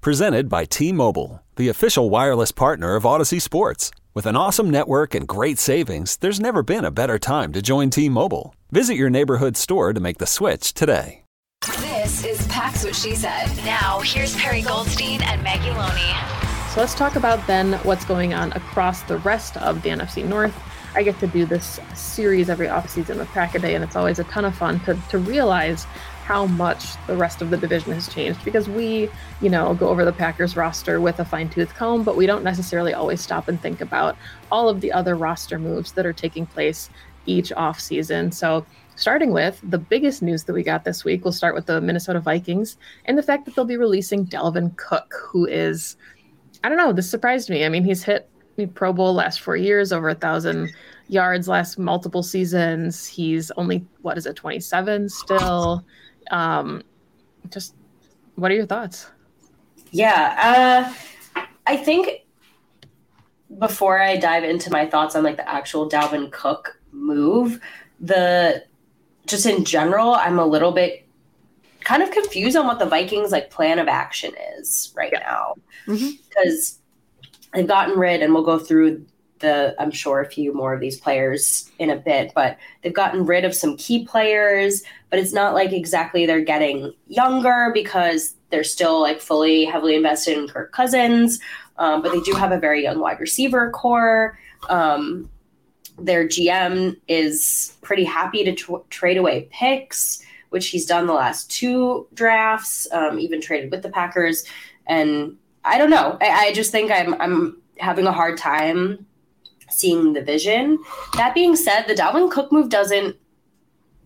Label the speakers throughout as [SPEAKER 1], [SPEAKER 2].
[SPEAKER 1] Presented by T Mobile, the official wireless partner of Audacy Sports. With an awesome network and great savings, there's never been a better time to join T Mobile. Visit your neighborhood store to make the switch today.
[SPEAKER 2] This is Pax What She Said. Now, here's Perri Goldstein and Maggie Loney.
[SPEAKER 3] So let's talk about then what's going on across the rest of the NFC North. I get to do this series every offseason with Pack a Day, and it's always a ton of fun to, to realize how much the rest of the division has changed because we, you know, go over the Packers roster with a fine tooth comb, but we don't necessarily always stop and think about all of the other roster moves that are taking place each offseason. So, starting with the biggest news that we got this week, we'll start with the Minnesota Vikings and the fact that they'll be releasing Dalvin Cook, who is, I don't know, this surprised me. I mean, he's hit the Pro Bowl last four years, over a thousand yards last multiple seasons. He's only, what is it, 27 still? Um, just what are your thoughts?
[SPEAKER 4] Yeah, uh, I think before I dive into my thoughts on like the actual Dalvin Cook move, the just in general, I'm a little bit kind of confused on what the Vikings like plan of action is right yeah. now because mm-hmm. they've gotten rid, and we'll go through the I'm sure a few more of these players in a bit, but they've gotten rid of some key players, but it's not like exactly they're getting younger because they're still like fully heavily invested in Kirk Cousins. Um, but they do have a very young wide receiver corps. Um, their GM is pretty happy to trade away picks, which he's done the last two drafts, um, even traded with the Packers. And I don't know. I, I just think I'm I'm having a hard time seeing the vision. That being said, the Dalvin Cook move doesn't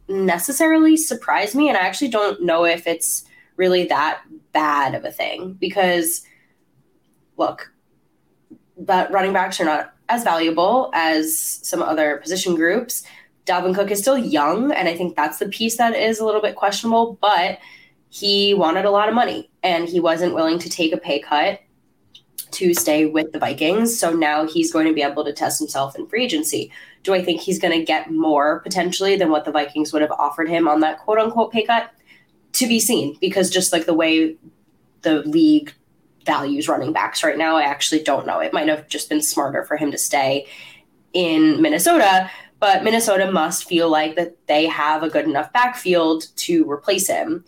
[SPEAKER 4] necessarily surprise me, and I actually don't know if it's really that bad of a thing because, look, but running backs are not as valuable as some other position groups. Dalvin Cook is still young, and I think that's the piece that is a little bit questionable, but he wanted a lot of money and he wasn't willing to take a pay cut to stay with the Vikings. So now he's going to be able to test himself in free agency. Do I think he's going to get more potentially than what the Vikings would have offered him on that quote unquote pay cut? To be seen, because just like the way the league values running backs right now, I actually don't know. It might have just been smarter for him to stay in Minnesota, but Minnesota must feel like that they have a good enough backfield to replace him.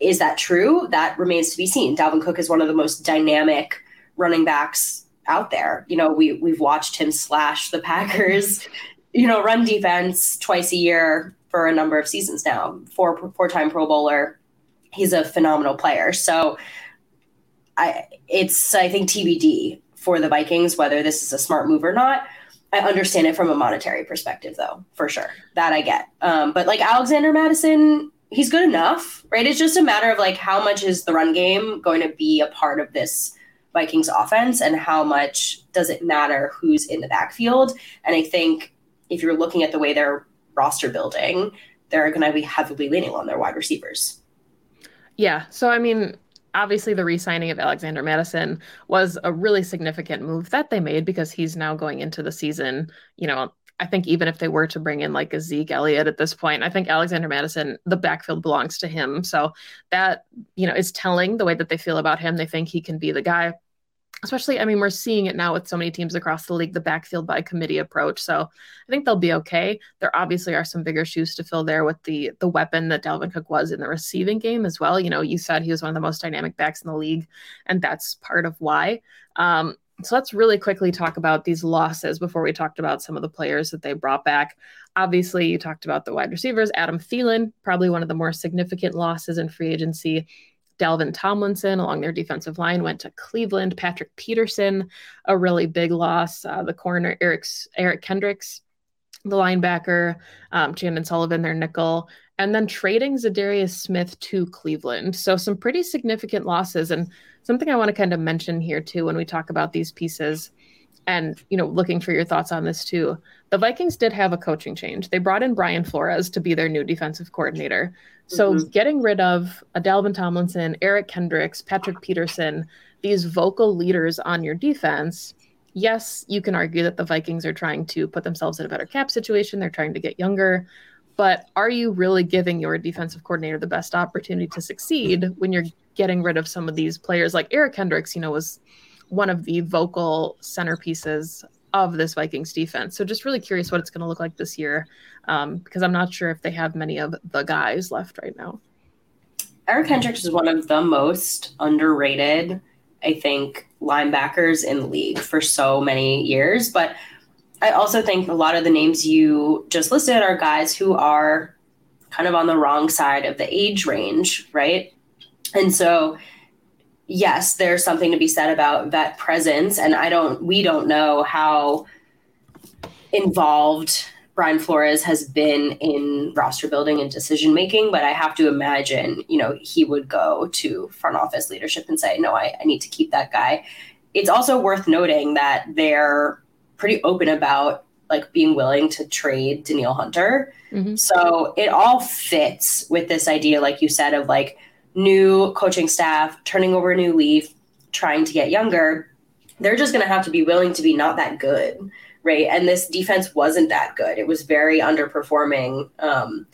[SPEAKER 4] Is that true? That remains to be seen. Dalvin Cook is one of the most dynamic running backs out there. You know, we we've watched him slash the Packers, you know, run defense twice a year for a number of seasons now. Four four time Pro Bowler. He's a phenomenal player. So I it's I think TBD for the Vikings whether this is a smart move or not. I understand it from a monetary perspective though, for sure. That I get. Um, but like Alexander Mattison, he's good enough, right? It's just a matter of like how much is the run game going to be a part of this Vikings offense and how much does it matter who's in the backfield. And I think if you're looking at the way they're roster building, they're going to be heavily leaning on their wide receivers.
[SPEAKER 3] Yeah. So, I mean, obviously the re-signing of Alexander Mattison was a really significant move that they made because he's now going into the season, you know, I think even if they were to bring in like a Zeke Elliott at this point, I think Alexander Mattison, the backfield belongs to him. So that, you know, is telling the way that they feel about him. They think he can be the guy. Especially i mean we're seeing it now with so many teams across the league the backfield by committee approach so i think they'll be okay there obviously are some bigger shoes to fill there with the the weapon that dalvin cook was in the receiving game as well you know you said he was one of the most dynamic backs in the league and that's part of why um, so let's really quickly talk about these losses before we talked about some of the players that they brought back. Obviously, you talked about the wide receivers. Adam Thielen, probably one of the more significant losses in free agency. Dalvin Tomlinson along their defensive line went to Cleveland. Patrick Peterson, a really big loss. Uh, the corner, Eric's, Eric Kendricks, the linebacker, um, Sullivan, their nickel, and then trading Za'Darius Smith to Cleveland. So some pretty significant losses. And something I want to kind of mention here too when we talk about these pieces and you know looking for your thoughts on this too. The vikings did have a coaching change. They brought in brian flores to be their new defensive coordinator. So mm-hmm. getting rid of dalvin tomlinson eric kendricks patrick peterson these vocal leaders on your defense yes you can argue that the vikings are trying to put themselves in a better cap situation. They're trying to get younger. But are you really giving your defensive coordinator the best opportunity to succeed when you're getting rid of some of these players? Like eric kendricks you know was one of the vocal centerpieces of this Vikings defense. So just really curious what it's going to look like this year um, because I'm not sure if they have many of the guys left right now.
[SPEAKER 4] Eric Hendricks is one of the most underrated, I think, linebackers in the league for so many years. But I also think a lot of the names you just listed are guys who are kind of on the wrong side of the age range, right? And so yes, there's something to be said about vet presence. And I don't, we don't know how involved Brian Flores has been in roster building and decision making, but I have to imagine, you know, he would go to front office leadership and say, no, I, I need to keep that guy. It's also worth noting that they're pretty open about like being willing to trade Danielle Hunter. Mm-hmm. So it all fits with this idea, like you said, of like, new coaching staff, turning over a new leaf, trying to get younger, they're just going to have to be willing to be not that good, right? And this defense wasn't that good. It was very underperforming um,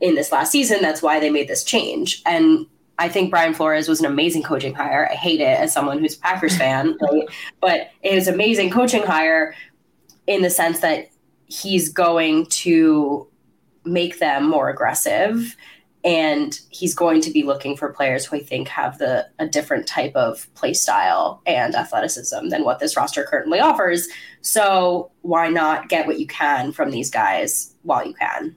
[SPEAKER 4] in this last season. That's why they made this change. And I think Brian Flores was an amazing coaching hire. I hate it as someone who's a Packers fan, right? but it was amazing coaching hire in the sense that he's going to make them more aggressive and he's going to be looking for players who I think have the a different type of play style and athleticism than what this roster currently offers. So why not get what you can from these guys while you can?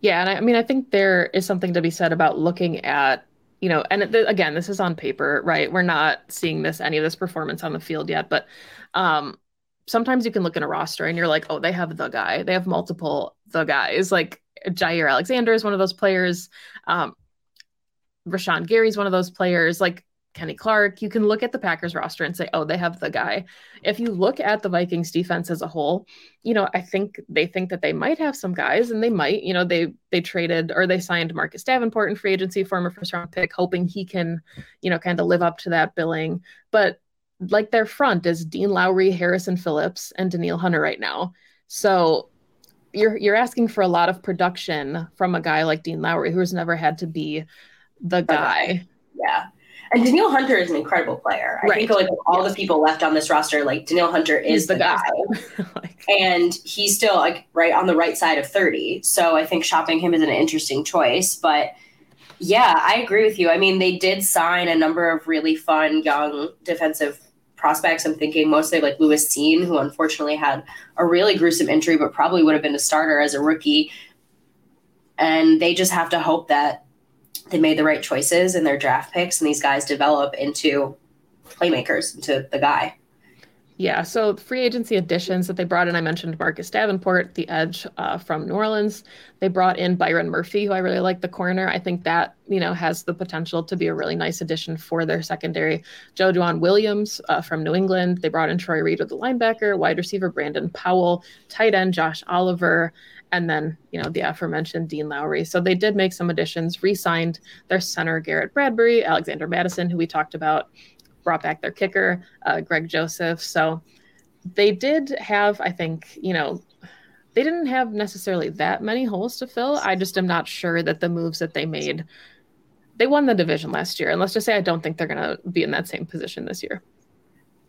[SPEAKER 3] Yeah, and I, I mean, I think there is something to be said about looking at you know, and th- again, this is on paper, right? We're not seeing this any of this performance on the field yet, but um, sometimes you can look in a roster and you're like, oh, they have the guy, they have multiple the guys. Like Jaire Alexander is one of those players. Um, Rashan Gary's one of those players. Like Kenny Clark, you can look at the Packers roster and say, oh, they have the guy. If you look at the Vikings defense as a whole, you know, I think they think that they might have some guys and they might, you know, they they traded or they signed Marcus Davenport in free agency, former first round pick, hoping he can, you know, kind of live up to that billing. But like their front is Dean Lowry, Harrison Phillips, and Danielle Hunter right now. So you're you're asking for a lot of production from a guy like Dean Lowry, who's never had to be the guy.
[SPEAKER 4] Yeah. And Danielle Hunter is an incredible player. I right. think like all the people left on this roster, like Danielle Hunter is the, the guy. like, and he's still like right on the right side of 30. So I think shopping him is an interesting choice. But yeah, I agree with you. I mean, they did sign a number of really fun young defensive prospects. I'm thinking mostly like Lewis Cine, who unfortunately had a really gruesome injury, but probably would have been a starter as a rookie. And they just have to hope that they made the right choices in their draft picks and these guys develop into playmakers, into the guy.
[SPEAKER 3] Yeah, so free agency additions that they brought in, I mentioned Marcus Davenport, the edge uh, from New Orleans. They brought in Byron Murphy, who I really like the corner. I think that, you know, has the potential to be a really nice addition for their secondary. Joejuan Williams uh, from New England. They brought in Troy Reed with the linebacker, wide receiver Brandon Powell, tight end Josh Oliver, and then, you know, the aforementioned Dean Lowry. So they did make some additions, re signed their center Garrett Bradbury, Alexander Mattison, who we talked about brought back their kicker, uh, Greg Joseph. So they did have, I think, you know, they didn't have necessarily that many holes to fill. I just am not sure that the moves that they made, they won the division last year. And let's just say I don't think they're going to be in that same position this year.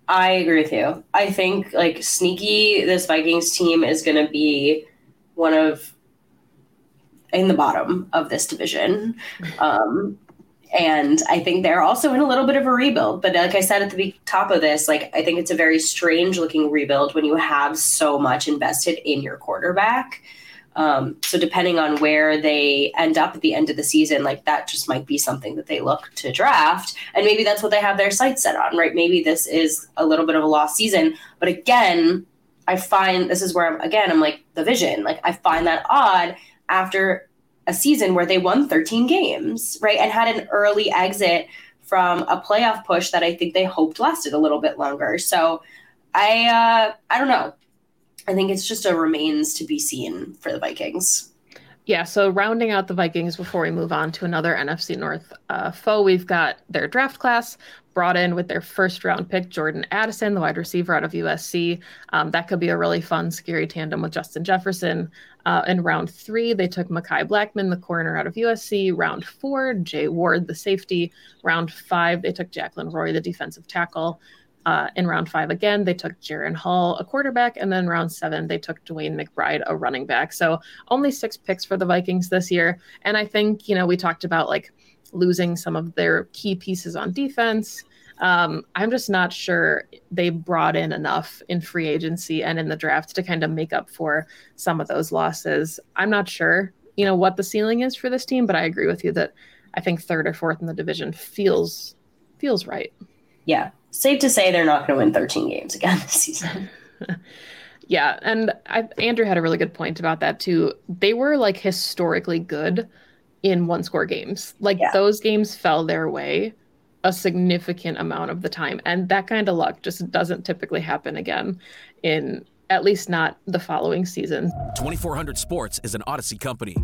[SPEAKER 4] I agree with you. I think like sneaky, this Vikings team is going to be one of in the bottom of this division. Um, and I think they're also in a little bit of a rebuild. But like I said at the top of this, like I think it's a very strange looking rebuild when you have so much invested in your quarterback. Um, so depending on where they end up at the end of the season, like that just might be something that they look to draft, and maybe that's what they have their sights set on, right? Maybe this is a little bit of a lost season, but again, I find this is where I'm again I'm like the vision, like I find that odd after a season where they won 13 games, right? And had an early exit from a playoff push that I think they hoped lasted a little bit longer. So I uh I don't know. I think it's just a remains to be seen for the Vikings.
[SPEAKER 3] Yeah, so rounding out the Vikings before we move on to another NFC North uh, foe, we've got their draft class brought in with their first round pick, Jordan Addison, the wide receiver out of USC. Um, that could be a really fun, scary tandem with Justin Jefferson. Uh, in round three, they took Mekhi Blackmon, the corner out of USC. Round four, Jay Ward, the safety. Round five, they took Jaquelin Roy, the defensive tackle. Uh, in round five, again, they took Jaren Hall, a quarterback. And then round seven, they took DeWayne McBride, a running back. So only six picks for the Vikings this year. And I think, you know, we talked about like losing some of their key pieces on defense. Um, I'm just not sure they brought in enough in free agency and in the draft to kind of make up for some of those losses. I'm not sure, you know, what the ceiling is for this team, but I agree with you that I think third or fourth in the division feels feels right.
[SPEAKER 4] Yeah, safe to say they're not going to win 13 games again this season.
[SPEAKER 3] yeah, and I, Andrew had a really good point about that too. They were like historically good in one score games. Like yeah. those games fell their way a significant amount of the time. And that kind of luck just doesn't typically happen again in at least not the following season.
[SPEAKER 5] 2400 Sports is an Audacy company.